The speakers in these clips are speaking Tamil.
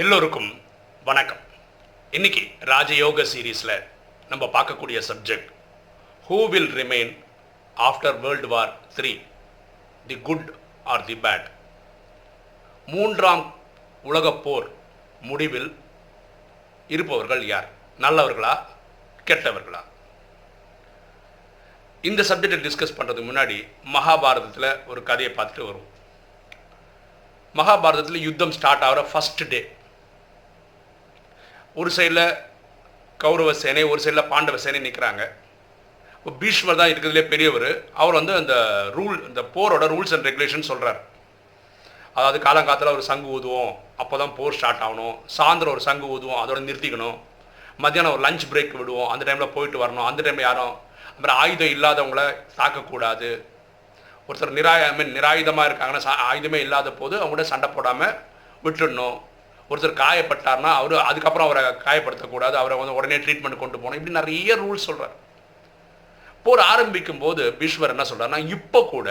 எல்லோருக்கும் வணக்கம். இன்னைக்கு ராஜயோக சீரீஸில் நம்ம பார்க்கக்கூடிய subject who will remain after world war three the good or the bad மூன்றாம் உலகப் போர் முடிவில் இருப்பவர்கள் யார்? நல்லவர்களா கெட்டவர்களா? இந்த சப்ஜெக்டை டிஸ்கஸ் பண்ணுறதுக்கு முன்னாடி மகாபாரதத்தில் ஒரு கதையை பார்த்துட்டு வருவோம். மகாபாரதத்தில் யுத்தம் ஸ்டார்ட் ஆகிற ஃபஸ்ட் டே ஒரு சைடில் கௌரவ சேனை ஒரு சைடில் பாண்டவ சேனை நிற்கிறாங்க இப்போ பீஷ்மர் தான் இருக்கிறதுலே பெரியவர். அவர் வந்து அந்த ரூல் இந்த போரோட ரூல்ஸ் அண்ட் ரெகுலேஷன் சொல்கிறார் அதாவது காலங்காலத்தில் ஒரு சங்கு ஊதுவோம் அப்போ தான் போர் ஸ்டார்ட் ஆகணும். சாயந்தரம் ஒரு சங்கு ஊதுவோம் அதோட நிறுத்திக்கணும். மத்தியானம் ஒரு லஞ்ச் பிரேக் விடுவோம் அந்த டைமில் போயிட்டு வரணும். அந்த டைமில் யாரும் அப்புறம் ஆயுதம் இல்லாதவங்கள தாக்கக்கூடாது. ஒருத்தர் நிராய ஐ மீன் நிராயுதமாக இருக்காங்கன்னா சா- ஆயுதமே இல்லாத போது அவங்கள்ட்ட சண்டை போடாமல் விட்டுடணும். ஒருத்தர் காயப்பட்டார்னா அவர் அதுக்கப்புறம் அவரை காயப்படுத்தக்கூடாது அவரை வந்து உடனே ட்ரீட்மெண்ட் கொண்டு போகணும். இப்படி நிறைய ரூல்ஸ் சொல்கிறார் போர் ஆரம்பிக்கும் போது பீஷ்வர் என்ன சொல்கிறார்னா இப்போ கூட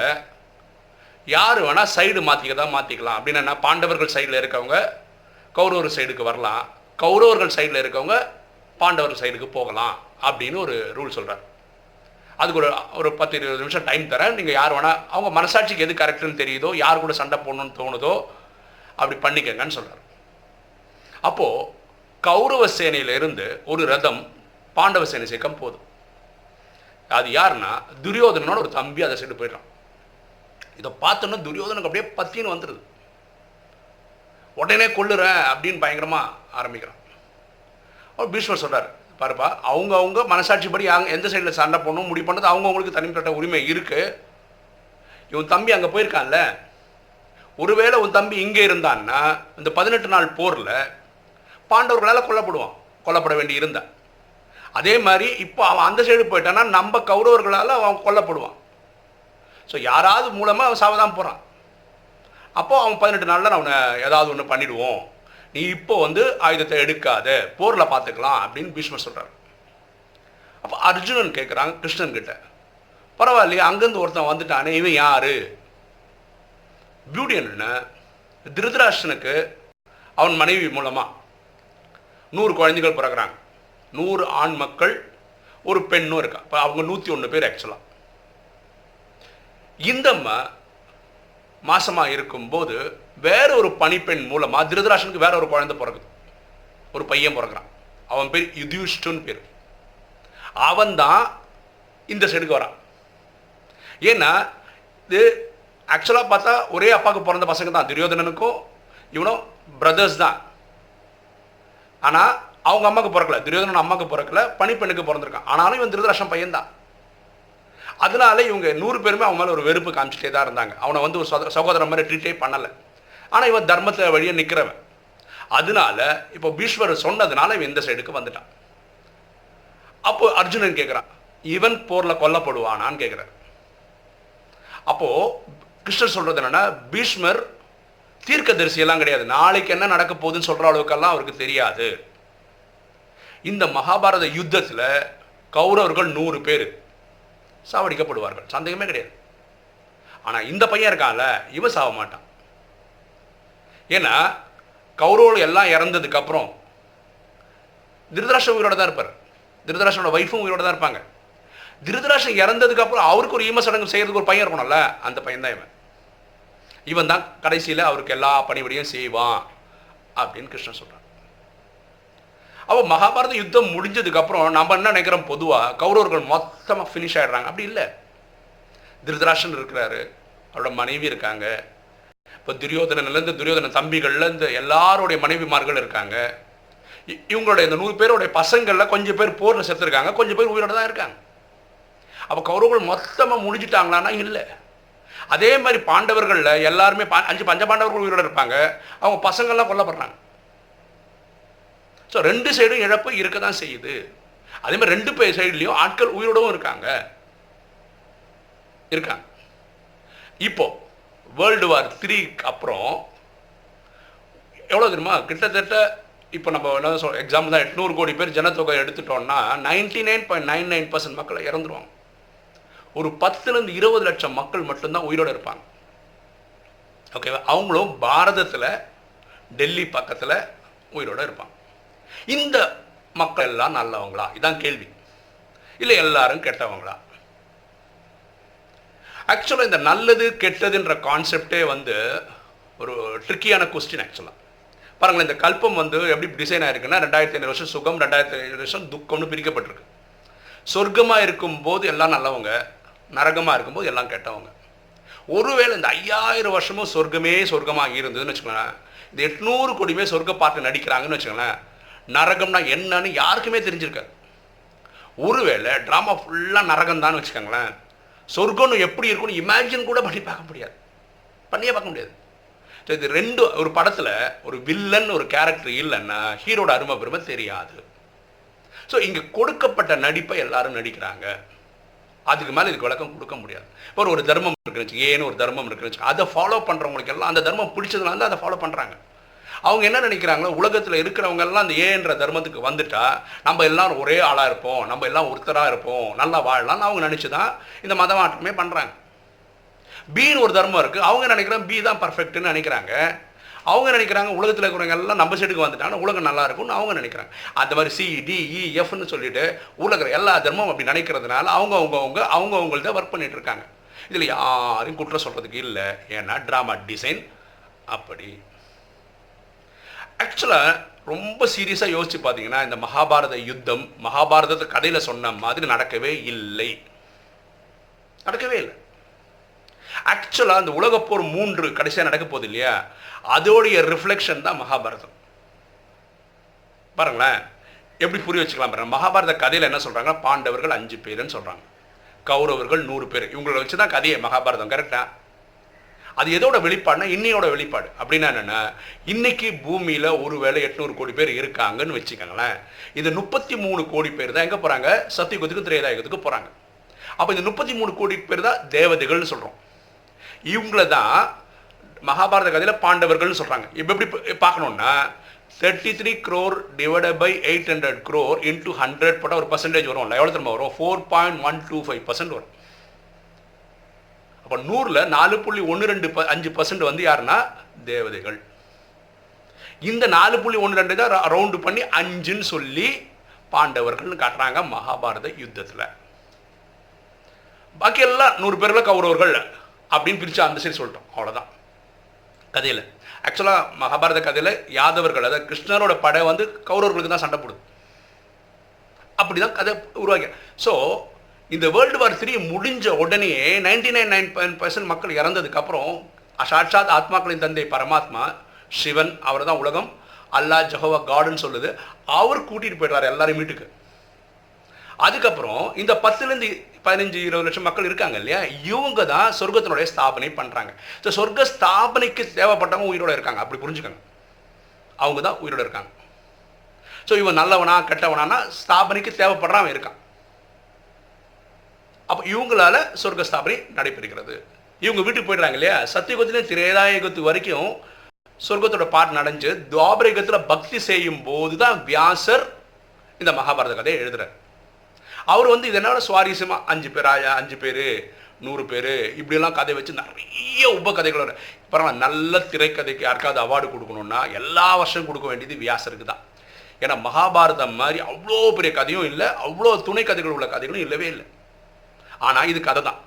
யார் வேணால் சைடு மாற்றிக்க தான் மாற்றிக்கலாம் அப்படின்னு என்ன பாண்டவர்கள் சைடில் இருக்கவங்க கௌரவர் சைடுக்கு வரலாம். கௌரவர்கள் சைடில் இருக்கவங்க பாண்டவர் சைடுக்கு போகலாம் அப்படின்னு ஒரு ரூல் சொல்கிறார் அதுக்கு ஒரு ஒரு பத்து இருபது நிமிஷம் டைம் தரேன். நீங்கள் யார் வேணால் அவங்க மனசாட்சிக்கு எது கரெக்டுன்னு தெரியுதோ யார் கூட சண்டை போடணும்னு தோணுதோ அப்படி பண்ணிக்கங்கன்னு சொல்கிறார் அப்போது கௌரவ சேனையிலிருந்து ஒரு ரதம் பாண்டவ சேனை சேர்க்கம் போதும். அது யாருன்னா துரியோதனோட ஒரு தம்பி அதை சைடு போயிடுறான். இதை பார்த்தோன்னா துரியோதனுக்கு அப்படியே பத்தின்னு வந்துடுது உடனே கொள்ளுறேன் அப்படின்னு பயங்கரமாக ஆரம்பிக்கிறான். அவர் பீஷ்மர் சொல்கிறார் பாருப்பா அவங்க அவங்க மனசாட்சிப்படி அங்கே எந்த சைடில் சண்டை போடணும் முடிவு பண்ணுறது அவங்கவுங்களுக்கு தனிப்பட்ட உரிமை இருக்கு. இவன் தம்பி அங்கே போயிருக்கான்ல. ஒருவேளை உன் தம்பி இங்கே இருந்தான்னா இந்த பதினெட்டு நாள் போரில் பாண்டவர்களால் கொல்லப்படுவான். கொல்லப்பட வேண்டி இருந்தான் அதே மாதிரி இப்போ அவன் அந்த சைடு போயிட்டான்னா நம்ம கௌரவர்களால் அவன் கொல்லப்படுவான். ஸோ யாராவது மூலமாக அவன் சாவதான் போகிறான் அப்போ அவன் பதினெட்டு நாளில் அவனை ஏதாவது ஒன்று பண்ணிடுவோம். நீ இப்போ வந்து ஆயுதத்தை எடுக்காத. போரில் பார்த்துக்கலாம் அப்படின்னு பீஷ்மர் சொல்கிறார் அப்போ அர்ஜுனன் கேட்குறாங்க கிருஷ்ணன் கிட்ட. பரவாயில்லையே அங்கேருந்து ஒருத்தன் வந்துட்டானே இவன் யார்? பியூட்டி என்னன்னா திருதராஷ்டனுக்கு அவன் மனைவி மூலமாக நூறு குழந்தைகள் பிறகுறாங்க நூறு ஆண் மக்கள் ஒரு பெண்ணும் இருக்கா. இப்போ அவங்க நூற்றி ஒன்று பேர் ஆக்சுவலாக இந்த மாசமாக இருக்கும்போது வேற ஒரு பணிப்பெண் மூலமாக திருதராஷனுக்கு வேற ஒரு குழந்தை பிறகுது ஒரு பையன் பிறகுறான் அவன் பேர் யுதிஷ்டுன்னு பேர். அவன் தான் இந்த சைடுக்கு வரான். ஏன்னா இது ஆக்சுவலாக பார்த்தா ஒரே அப்பாவுக்கு பிறந்த பசங்க தான். துரியோதனனுக்கும் இவனும் பிரதர்ஸ் தான். ஆனால் அவங்க அம்மாவுக்கு பிறக்கல. துரியோதனன் அம்மாவுக்கு பிறக்கல. பனிப்பெண்ணுக்கு பிறந்திருக்கான். ஆனாலும் இவன் திருதராஷன் பையன்தான். அதனால இவங்க நூறு பேருமே அவன் மேலே ஒரு வெறுப்பு காமிச்சிட்டே தான் இருந்தாங்க. அவனை வந்து ஒரு சகோதர- சகோதரன் மாதிரி ட்ரீட்டே பண்ணலை. ஆனால் இவன் தர்மத்தை வழியே நிற்கிறவன் அதனால இப்போ பீஷ்வர் சொன்னதுனால இவன் இந்த சைடுக்கு வந்துட்டான். அப்போ அர்ஜுனன் கேட்குறான் இவன் போரில் கொல்லப்படுவானான்னு கேட்குறேன் அப்போது கிருஷ்ணர் சொல்கிறது என்னென்னா பீஷ்மர் தீர்க்கதரிசி எல்லாம் கிடையாது. நாளைக்கு என்ன நடக்க போகுதுன்னு சொல்கிற அளவுக்கெல்லாம் அவருக்கு தெரியாது. இந்த மகாபாரத யுத்தத்துல கௌரவர்கள் நூறு பேர் சாவடிக்கப்படுவார்கள். சந்தேகமே கிடையாது. ஆனால் இந்த பையன் இருக்கான்ல இவன் சாவ மாட்டான். ஏன்னா கௌரவர்கள் எல்லாம் இறந்ததுக்கு அப்புறம் திருதராஷ்டிர உயிரோட தான் இருப்பார். திருதராஷனோட ஒய்ஃபும் உயிரோட தான் இருப்பாங்க. திருதராஷன் இறந்ததுக்கு அப்புறம் அவருக்கு ஒரு ஈம சடங்கு செய்கிறதுக்கு ஒரு பையன் இருக்கணும்ல அந்த பையன் தான் இவன். இவன் தான் கடைசியில் அவருக்கு எல்லா பணிபடியும் செய்வான் அப்படின்னு கிருஷ்ணன் சொல்கிறான் அப்போ மகாபாரத யுத்தம் முடிஞ்சதுக்கப்புறம் நம்ம என்ன நினைக்கிறோம்? பொதுவாக கௌரவர்கள் மொத்தமாக ஃபினிஷ் ஆயிடுறாங்க. அப்படி இல்லை. திருதராஷன் இருக்கிறாரு. அவரோட மனைவி இருக்காங்க. இப்போ துரியோதனன்லேருந்து துரியோதன தம்பிகள்லேருந்து எல்லாருடைய மனைவிமார்கள் இருக்காங்க. இ- இவங்களுடைய இந்த நூறு பேருடைய பசங்களில் கொஞ்சம் பேர் போரில் செத்துருக்காங்க. கொஞ்சம் பேர் உயிரோடு தான் இருக்காங்க. அப்போ கௌரவர்கள் மொத்தமாக முடிஞ்சிட்டாங்களான்னா இல்லை. அதே மாதிரி பாண்டவர்களில் எல்லாருமே பா- அஞ்சு பஞ்ச பாண்டவர்கள் உயிரோட இருப்பாங்க. அவங்க பசங்கள்லாம் கொல்லப்படுறாங்க. ஸோ ரெண்டு சைடும் இழப்பு இருக்க தான் செய்யுது. அதே மாதிரி ரெண்டு பேர் சைட்லேயும் ஆட்கள் உயிரோடவும் இருக்காங்க. இருக்காங்க. இப்போ வேர்ல்டு வார் த்ரீக்கு அப்புறம் எவ்வளோ தெரியுமா? கிட்டத்தட்ட இப்போ நம்ம என்ன சொல் எக்ஸாம்பிள் தான் எட்நூறு கோடி பேர் ஜனத்தொகை எடுத்துட்டோம்னா ninety nine point nine nine percent மக்கள் இறந்துருவாங்க. ஒரு பத்துலேருந்து இருபது லட்சம் மக்கள் மட்டும்தான் உயிரோடு இருப்பாங்க. ஓகேவா அவங்களும் பாரதத்தில் டெல்லி பக்கத்தில் உயிரோட இருப்பாங்க. இந்த மக்கள் எல்லாம் நல்லவங்களா? இதான் கேள்வி. இல்லை எல்லாரும் கெட்டவங்களா? ஆக்சுவலாக இந்த நல்லது கெட்டதுன்ற கான்செப்டே வந்து ஒரு ட்ரிக்கியான கொஸ்டின் ஆக்சுவலாக பாருங்களேன் இந்த கல்பம் வந்து எப்படி டிசைன் ஆயிருக்குன்னா ரெண்டாயிரத்தி ஐநூறு வருஷம் சுகம் ரெண்டாயிரத்தி ஐநூறு வருஷம் துக்கம்னு பிரிக்கப்பட்டிருக்கு. சொர்க்கமாக இருக்கும்போது எல்லாம் நல்லவங்க நரகமாக இருக்கும்போது எல்லாம் கெட்டவங்க. ஒருவேளை இந்த ஐயாயிரம் வருஷமும் சொர்க்கமே சொர்க்கமாக இருந்ததுன்னு வச்சுக்கோங்களேன் இந்த எட்நூறு கோடியுமே சொர்க்க பாட்டு நடிக்கிறாங்கன்னு வச்சுக்கோங்களேன் நரகம்னா என்னன்னு யாருக்குமே தெரிஞ்சிருக்காது ஒருவேளை ட்ராமா ஃபுல்லாக நரகம் தான் வச்சுக்கோங்களேன் சொர்க்கம்னு எப்படி இருக்கும்னு இமேஜின் கூட பண்ணி பார்க்க முடியாது. பண்ணியே பார்க்க முடியாது. ஸோ இது ரெண்டு ஒரு படத்தில் ஒரு வில்லன் ஒரு கேரக்டர் இல்லைன்னா ஹீரோட அருமை பெருமை தெரியாது. ஸோ இங்கே கொடுக்கப்பட்ட நடிப்பை எல்லாரும் நடிக்கிறாங்க. அதுக்கு மேலே இதுக்கு விளக்கம் கொடுக்க முடியாது. இப்போ ஒரு தர்மம் இருக்குன்னு ஏன்னு ஒரு தர்மம் இருக்குன்னு அதை ஃபாலோ பண்ணுறவங்களுக்கு எல்லாம் அந்த தர்மம் பிடிச்சதுனால தான் அதை ஃபாலோ பண்ணுறாங்க அவங்க என்ன நினைக்கிறாங்களோ உலகத்தில் இருக்கிறவங்க எல்லாம் அந்த ஏன்ற தர்மத்துக்கு வந்துட்டா நம்ம எல்லாரும் ஒரே ஆளாக இருப்போம் நம்ம எல்லாம் ஒருத்தராக இருப்போம் நல்லா வாழலாம்னு அவங்க நினச்சி தான் இந்த மத மாற்றமே பண்ணுறாங்க பின்னு ஒரு தர்மம் இருக்குது அவங்க நினைக்கிறாங்க பி தான் பர்ஃபெக்ட்னு நினைக்கிறாங்க. அவங்க நினைக்கிறாங்க உலகத்தில் இருக்கிறவங்க எல்லாம் நம்ம சைடுக்கு வந்துட்டாங்கன்னா உலகம் நல்லா இருக்கும்னு அவங்க நினைக்கிறாங்க. அந்த மாதிரி சி டி இ எஃப்னு சொல்லிட்டு உலகிற எல்லா தர்மமும் அப்படி நினைக்கிறதுனால அவங்க அவங்க அவங்க அவங்க அவங்கள்ட்ட ஒர்க் பண்ணிட்டு இருக்காங்க. இதில் யாரையும் குற்றம் சொல்கிறதுக்கு இல்லை. ஏன்னா ட்ராமா டிசைன் அப்படி. ஆக்சுவலாக ரொம்ப சீரியஸாக யோசித்து பார்த்தீங்கன்னா இந்த மகாபாரத யுத்தம் மகாபாரதத்தை கதையில் சொன்ன மாதிரி நடக்கவே இல்லை. நடக்கவே இல்லை. ஆக்சுவலாக அந்த உலகப்போர் மூன்று கடைசியாக நடக்க போகுது இல்லையா? அதோடைய ரிஃப்ளெக்ஷன் தான் மகாபாரதம். பாருங்களேன். எப்படி புரிய வச்சுக்கலாம் பாருங்க. மகாபாரத கதையில் என்ன சொல்கிறாங்கன்னா பாண்டவர்கள் அஞ்சு பேருன்னு சொல்கிறாங்க கௌரவர்கள் நூறு பேர். இவங்களை வச்சு தான் கதையை மகாபாரதம் கரெக்டாக அது எதோட வெளிப்பாடுனா இன்னையோட வெளிப்பாடு. அப்படின்னா என்னென்னா இன்னைக்கு பூமியில் ஒரு வேளை எட்நூறு கோடி பேர் இருக்காங்கன்னு வச்சுக்கோங்களேன். இந்த முப்பத்தி மூணு கோடி பேர் தான் எங்கே போகிறாங்க சத்தியுகத்துக்கு திரேதாயுகத்துக்கு போகிறாங்க அப்போ இந்த முப்பத்தி மூணு கோடி பேர் தான் தேவதைகள்னு சொல்கிறோம் இவங்கள தான் மகாபாரத கதையில் பாண்டவர்கள்னு சொல்கிறாங்க இப்போ எப்படி பார்க்கணுன்னா thirty three crore divide by eight hundred crore into hundred போட்டால் ஒரு பர்சன்டேஜ் வரும் எவ்வளோ திரும்ப வரும்? Four point one two five percent வரும். அப்போ நூறில் நாலு புள்ளி ஒன்று ரெண்டு ப அஞ்சு பர்சன்ட் வந்து யாருன்னா? தேவதைகள். இந்த நாலு புள்ளி ஒன்று ரெண்டு தான் ரவுண்டு பண்ணி அஞ்சுன்னு சொல்லி பாண்டவர்கள்னு காட்டுறாங்க மகாபாரத யுத்தத்தில். பாக்கி எல்லாம் நூறு பேரில் கௌரவர்கள். அப்படின்னு பிரித்து அந்த சைடு சொல்லிட்டோம். அவ்வளோதான் கதையில். ஆக்சுவலாக மகாபாரத கதையில் யாதவர்கள் அதாவது கிருஷ்ணரோட படை வந்து கௌரவர்களுக்கு தான் சண்டை போடுது. அப்படி தான் கதை உருவாக்கி. ஸோ இந்த வேர்ல்டு வார் த்ரீ முடிஞ்ச உடனே நைன்டி நைன் நைன் பர்சன்ட் மக்கள் இறந்ததுக்கப்புறம் சாட்சாத் ஆத்மாக்களின் தந்தை பரமாத்மா சிவன் அவர் தான் உலகம். அல்லா ஜஹோவா காடுன்னு சொல்லுது. அவர் கூட்டிகிட்டு போய்டுறாரு எல்லாரையும் வீட்டுக்கு. அதுக்கப்புறம் இந்த பத்துலேருந்து பதினஞ்சு இருபது லட்சம் மக்கள் இருக்காங்க இல்லையா? இவங்க தான் சொர்க்கத்தினுடைய ஸ்தாபனை பண்ணுறாங்க ஸோ சொர்க்க ஸ்தாபனைக்கு தேவைப்பட்டவங்க உயிரோட இருக்காங்க. அப்படி புரிஞ்சுக்கோங்க. அவங்க தான் உயிரோட இருக்காங்க. ஸோ இவன் நல்லவனா கெட்டவனானா ஸ்தாபனைக்கு தேவைப்படுறவன் இருக்கான். அப்போ இவங்களால சொர்க்க ஸ்தாபனை நடைபெறுகிறது. இவங்க வீட்டுக்கு போயிடுறாங்க இல்லையா? சத்தியுகத்திலே திரேதாயுகத்து வரைக்கும் சொர்க்கத்தோட பாட்டு நடைஞ்சு துவாபரயுகத்தில் பக்தி செய்யும் போது தான் வியாசர் இந்த மகாபாரத கதையை எழுதுறார். அவர் வந்து இதனால் சுவாரஸ்யமாக அஞ்சு பேர் ஆயா அஞ்சு பேர்? நூறு பேர்? இப்படிலாம் கதை வச்சு நிறைய உப கதைகள் வரும். பரவாயில்ல நல்ல திரைக்கதைக்கு யாருக்காவது அவார்டு கொடுக்கணுன்னா எல்லா வருஷம் கொடுக்க வேண்டியது வியாசருக்கு தான். ஏன்னா மகாபாரதம் மாதிரி அவ்வளோ பெரிய கதையும் இல்லை அவ்வளோ துணை கதைகள் உள்ள கதைகளும் இல்லவே இல்லை. ஆனால் இது கதை தான்.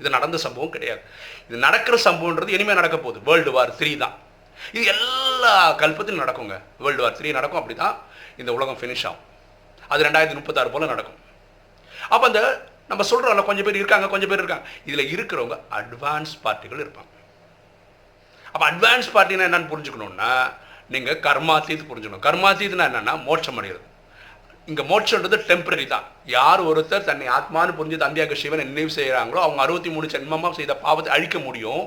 இது நடந்த சம்பவம் கிடையாது. இது நடக்கிற சம்பவன்றது இனிமேல் நடக்க போகுது. வேர்ல்டு வார் த்ரீ தான். இது எல்லா கல்பத்திலும் நடக்குங்க. வேர்ல்டு வார் த்ரீ நடக்கும் அப்படி தான் இந்த உலகம் ஃபினிஷ் ஆகும். அது ரெண்டாயிரத்தி முப்பத்தாறு போல் நடக்கும். அப்போ அந்த நம்ம சொல்கிறோம்ல கொஞ்சம் பேர் இருக்காங்க கொஞ்சம் பேர் இருக்காங்க. இதில் இருக்கிறவங்க அட்வான்ஸ் பார்ட்டிகள் இருப்பாங்க. அப்போ அட்வான்ஸ் பார்ட்டினா என்னன்னு புரிஞ்சுக்கணுன்னா நீங்கள் கர்மாத்தீத் புரிஞ்சுக்கணும். கர்மாத்தீத்னா என்னென்னா மோட்சம் அடைகிறது இங்கே மோட்சன்றது டெம்பரரி தான். யார் ஒருத்தர் தன்னை ஆத்மானு புரிஞ்சு தம்பியாக சிவன் நினைவு செய்கிறாங்களோ அவங்க அறுபத்தி மூணு ஜென்மமாக செய்த பாவத்தை அழிக்க முடியும்.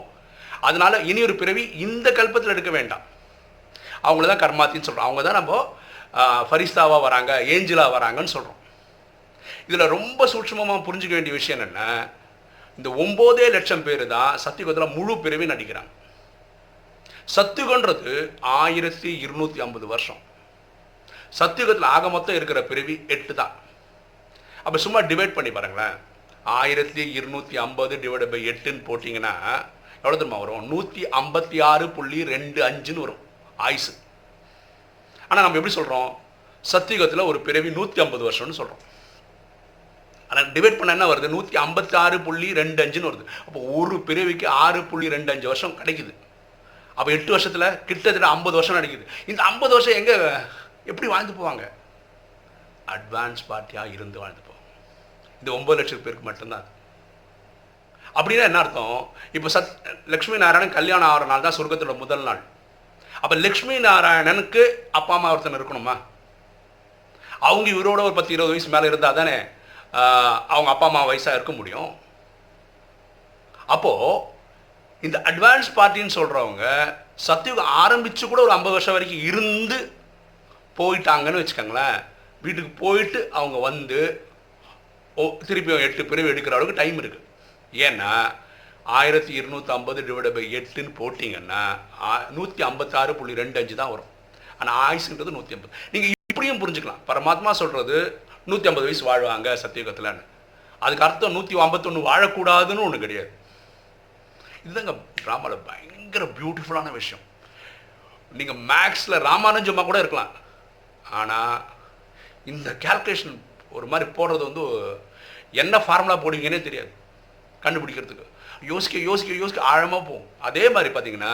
அதனால இனி ஒரு பிறவி இந்த கல்பத்தில் எடுக்க வேண்டாம். அவங்கள தான் கர்மாத்தின்னு சொல்கிறோம் அவங்க தான் நம்ம ஃபரிஸ்தாவாக வராங்க ஏஞ்சலாக வராங்கன்னு சொல்கிறோம் இதில் ரொம்ப சூட்சமமாக புரிஞ்சுக்க வேண்டிய விஷயம் என்ன இந்த ஒம்போதே லட்சம் பேர் தான் சத்தியுகத்தில் முழு பிறவி நடிக்கிறாங்க. சத்தியுகன்றது ஆயிரத்தி இருநூற்றி ஐம்பது வருஷம். சத்தியுகத்தில் ஆக மொத்தம் இருக்கிற பிறவி எட்டு தான். அப்போ சும்மா டிவைட் பண்ணி பாருங்களேன். ஆயிரத்தி இருநூற்றி ஐம்பது டிவைட் பை எட்டுன்னு போட்டிங்கன்னா எவ்வளோ தெரியுமா வரும்? நூற்றி ஐம்பத்தி ஆறு புள்ளி ரெண்டு அஞ்சுன்னு வரும். ஆயுசு ஆனால் நம்ம எப்படி சொல்கிறோம் சத்தியுகத்தில் ஒரு பிறவி நூற்றி ஐம்பது வருஷம்னு சொல்கிறோம் ஆனால் டிவைட் பண்ண என்ன வருது? நூற்றி ஐம்பத்தி ஆறு புள்ளி ரெண்டு அஞ்சுன்னு வருது. அப்போ ஒரு பிறவிக்கு ஆறு புள்ளி ரெண்டு அஞ்சு வருஷம் கிடைக்குது. அப்போ எட்டு வருஷத்தில் கிட்டத்தட்ட ஐம்பது வருஷம் கிடைக்குது இந்த ஐம்பது வருஷம் எங்கே? எப்படி வாழ்ந்து போவாங்க? அட்வான்ஸ் பார்ட்டியாக இருந்து வாழ்ந்து போவாங்க. இந்த ஒம்பது லட்சம் பேருக்கு மட்டும்தான். அப்படின்னா என்ன அர்த்தம்? இப்போ சத் லக்ஷ்மி நாராயணன் கல்யாணம் ஆகிற நாள் தான் சொர்க்கத்தோட முதல் நாள். அப்போ லக்ஷ்மி நாராயணனுக்கு அப்பா அம்மா ஒருத்தன் இருக்கணுமா? அவங்க இவரோட ஒரு பத்து இருபது வயசு மேலே இருந்தால் தானே? அவங்க அப்பா அம்மா வயசாக இருக்க முடியும். அப்போது இந்த அட்வான்ஸ் பார்ட்டின்னு சொல்கிறவங்க சத்தியுகம் ஆரம்பித்து கூட ஒரு ஐம்பது வருஷம் வரைக்கும் இருந்து போயிட்டாங்கன்னு வச்சுக்கோங்களேன். வீட்டுக்கு போயிட்டு அவங்க வந்து ஓ திருப்பி எட்டு பிரிவு எடுக்கிற அளவுக்கு டைம் இருக்குது ஏன்னா ஆயிரத்தி இருநூற்றம்பது டிவைட் பை எட்டுன்னு போட்டிங்கன்னா நூற்றி ஐம்பத்தாறு புள்ளி ரெண்டு அஞ்சு தான் வரும். ஆனால் ஆயுசுன்றது நூற்றி ஐம்பது. நீங்கள் இப்படியும் புரிஞ்சுக்கலாம். பரமாத்மா சொல்கிறது நூற்றி ஐம்பது வயசு வாழ்வாங்க சத்தியுகத்தில்னு அதுக்கு அர்த்தம் நூற்றி ஐம்பத்தொன்று வாழக்கூடாதுன்னு ஒன்று கிடையாது. இதுதாங்க ட்ராமாவில் பயங்கர பியூட்டிஃபுல்லான விஷயம். நீங்கள் மேக்ஸில் ராமானுஜமாக கூட இருக்கலாம். ஆனால் இந்த கால்குலேஷன் ஒரு மாதிரி போடுறது வந்து என்ன ஃபார்முலா போடுவீங்கன்னே தெரியாது. கண்டுபிடிக்கிறதுக்கு. யோசிக்க யோசிக்க யோசிக்க ஆழமாக போகும். அதே மாதிரி பார்த்தீங்கன்னா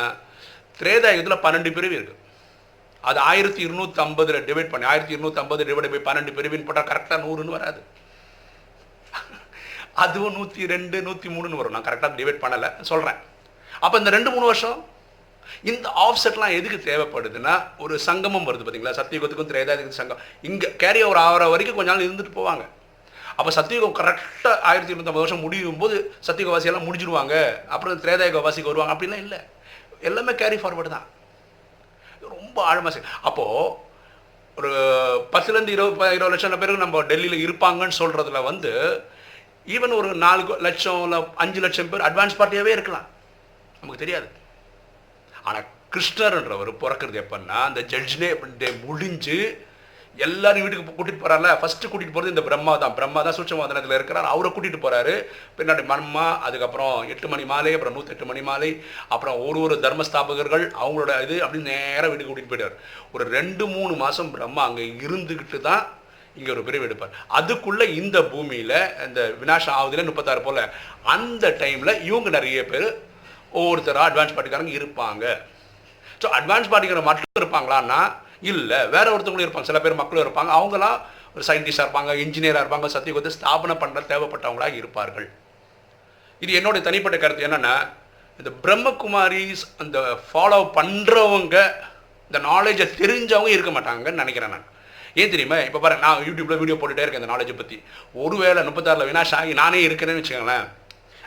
திரேதாயுகத்தில் பன்னெண்டு பிரிவு இருக்குது அது ஆயிரத்தி இருநூத்தி ஐம்பதுல டிவைட் பண்ணி. ஆயிரத்தி இருநூத்தி ஐம்பது டிவைட் பை பன்னெண்டு பிரிவின் போட்டால் கரெக்டாக நூறுன்னு வராது. அதுவும் நூற்றி ரெண்டு நூற்றி மூணுன்னு வரும். நான் கரெக்டாக டிவைட் பண்ணலை. சொல்கிறேன் அப்போ இந்த ரெண்டு மூணு வருஷம் இந்த ஆஃப்செட்லாம் எதுக்கு தேவைப்படுதுன்னா ஒரு சங்கமம் வருது பார்த்தீங்களா சத்தியுகத்துக்கும் திரேதாயுகத்துக்கும் சங்கம். இங்கே கேரி ஓவர் ஆகிற வரைக்கும் கொஞ்ச நாள் இருந்துட்டு போவாங்க. அப்போ சத்தியுகம் கரெக்டாக ஆயிரத்தி இருநூத்தம்பது வருஷம் முடியும் போது சத்தியுகவாசியெல்லாம் முடிஞ்சிடுவாங்க அப்புறம் திரேதாயுக வாசிக்கு வருவாங்க. அப்படிலாம் இல்லை. எல்லாமே கேரி ஃபார்வர்டு தான். ரொம்ப ஆழமாக செய் அப்போது ஒரு பத்துலேருந்து இருபது இருபது லட்சம் பேருக்கு நம்ம டெல்லியில் இருப்பாங்கன்னு சொல்கிறதுல வந்து ஈவன் ஒரு நாலு லட்சம் இல்லை அஞ்சு லட்சம் பேர் அட்வான்ஸ் பார்ட்டியாகவே இருக்கலாம். நமக்கு தெரியாது. ஆனால் கிருஷ்ணர்ன்றவர் பிறக்கிறது எப்பன்னா அந்த ஜட்ஜ்னே டே முடிஞ்சு எல்லாரும் வீட்டுக்கு கூட்டிகிட்டு போகிறார்ல ஃபஸ்ட்டு கூட்டிகிட்டு போகிறது இந்த பிரம்மா தான். பிரம்மா தான் சூட்சமாதனத்தில் இருக்கிறார். அவரை கூட்டிகிட்டு போகிறாரு பின்னாடி மன்மா அதுக்கப்புறம் எட்டு மணி மாலை அப்புறம் நூற்றெட்டு மணி மாலை அப்புறம் ஒரு ஒரு தர்மஸ்தாபகர்கள் அவங்களோட இது அப்படின்னு நேராக வீட்டுக்கு கூட்டிகிட்டு போயிடுவார். ஒரு ரெண்டு மூணு மாதம் பிரம்மா அங்கே இருந்துக்கிட்டு தான் இங்கே ஒரு பிரிவு எடுப்பார். அதுக்குள்ளே இந்த பூமியில் இந்த வினாஷம் ஆகுதுல முப்பத்தாறு போல் அந்த டைமில் இவங்க நிறைய பேர் ஒவ்வொருத்தராக அட்வான்ஸ் பார்ட்டிக்காரங்க இருப்பாங்க. ஸோ அட்வான்ஸ் பார்ட்டிக்கிற மட்டும் இருப்பாங்களான்னா இல்லை வேற ஒருத்தவங்களும் இருப்பாங்க. சில பேர் மக்களும் இருப்பாங்க. அவங்களாம் ஒரு சயின்டிஸ்டாக இருப்பாங்க இன்ஜினியராக இருப்பாங்க சத்தியகுத்து ஸ்தாபனை பண்ண தேவைப்பட்டவங்களாக இருப்பார்கள். இது என்னுடைய தனிப்பட்ட கருத்து என்னென்னா இந்த பிரம்மகுமாரிஸ் அந்த ஃபாலோ பண்ணுறவங்க இந்த நாலேஜை தெரிஞ்சவங்க இருக்க மாட்டாங்கன்னு நினைக்கிறேன் நான். ஏன் தெரியுமா? இப்போ பாரு நான் யூடியூப்பில் வீடியோ போட்டுகிட்டே இருக்கேன் இந்த நாலேஜை பற்றி ஒருவேளை முப்பத்தாறில் வினாஷ் ஆகி நானே இருக்கிறேன்னு வச்சுக்கோங்களேன்.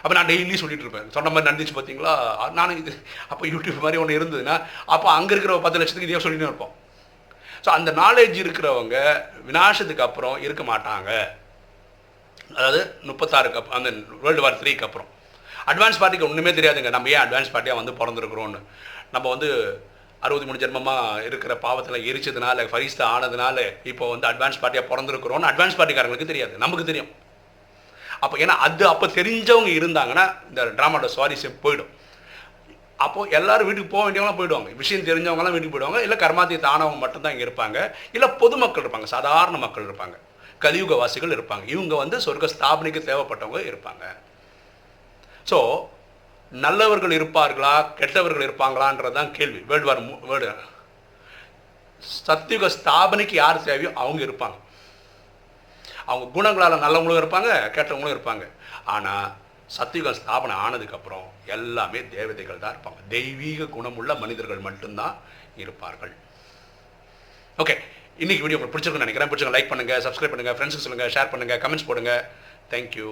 அப்போ நான் டெய்லி சொல்லிட்டு இருப்பேன். சொன்ன மாதிரி நடந்துச்சு பார்த்தீங்களா நானும் இது அப்போ யூடியூப் மாதிரி ஒன்று இருந்ததுன்னா அப்போ அங்கே இருக்கிற பத்து லட்சத்துக்கு இதே சொல்லிட்டு இருப்போம். ஸோ அந்த நாலேஜ் இருக்கிறவங்க வினாசத்துக்கு அப்புறம் இருக்க மாட்டாங்க. அதாவது முப்பத்தாறுக்கு அப் அந்த வேர்ல்டு வார் த்ரீக்கு அப்புறம். அட்வான்ஸ் பார்ட்டிக்கு ஒன்றுமே தெரியாதுங்க. நம்ம ஏன் அட்வான்ஸ் பார்ட்டியாக வந்து பிறந்திருக்கிறோன்னு நம்ம வந்து அறுபது மூணு ஜென்மமாக இருக்கிற பாவத்தில் எரிச்சதுனால ஃபரிஸ்தா ஆனதுனால இப்போ வந்து அட்வான்ஸ் பார்ட்டியாக பிறந்திருக்கிறோன்னு அட்வான்ஸ் பார்ட்டிக்காரங்களுக்கு தெரியாது. நமக்கு தெரியும். அப்போ ஏன்னா அது அப்போ தெரிஞ்சவங்க இருந்தாங்கன்னா இந்த ட்ராமாவோட சுவாரஸ்யம் போயிடும். அப்போ எல்லாரும் வீட்டுக்கு போக வேண்டியவங்களாம் போயிடுவாங்க. விஷயம் தெரிஞ்சவங்கலாம் வீட்டுக்கு போயிடுவாங்க. இல்லை கர்மாத்தியத்தை தானவங்க மட்டும்தான் இங்கே இருப்பாங்க. இல்லை பொதுமக்கள் இருப்பாங்க. சாதாரண மக்கள் இருப்பாங்க. கலியுகவாசிகள் இருப்பாங்க. இவங்க வந்து சொர்க்க ஸ்தாபனைக்கு தேவைப்பட்டவங்க இருப்பாங்க. ஸோ நல்லவர்கள் இருப்பார்களா? கெட்டவர்கள் இருப்பாங்களான்றது தான் கேள்வி. வேர்ல்டு வார் வேர்டு சத்தியுக ஸ்தாபனைக்கு யார் தேவையோ அவங்க இருப்பாங்க. அவங்க குணங்களால் நல்லவங்களும் இருப்பாங்க கெட்டவங்களும் இருப்பாங்க. ஆனால் சத்தியுகம் ஸ்தாபனம் ஆனதுக்கப்புறம் எல்லாமே தேவதைகள் தான் இருப்பாங்க. தெய்வீக குணமுள்ள மனிதர்கள் மட்டும்தான் இருப்பார்கள். ஓகே இன்னைக்கு வீடியோ உங்களுக்கு பிடிச்சிருக்குன்னு நினைக்கிறேன். பிடிச்சிருக்க லைக் பண்ணுங்கள் சப்ஸ்கிரைப் பண்ணுங்கள் ஃப்ரெண்ட்ஸுக்கு சொல்லுங்கள் ஷேர் பண்ணுங்கள் கமெண்ட்ஸ் போடுங்க. தேங்க்யூ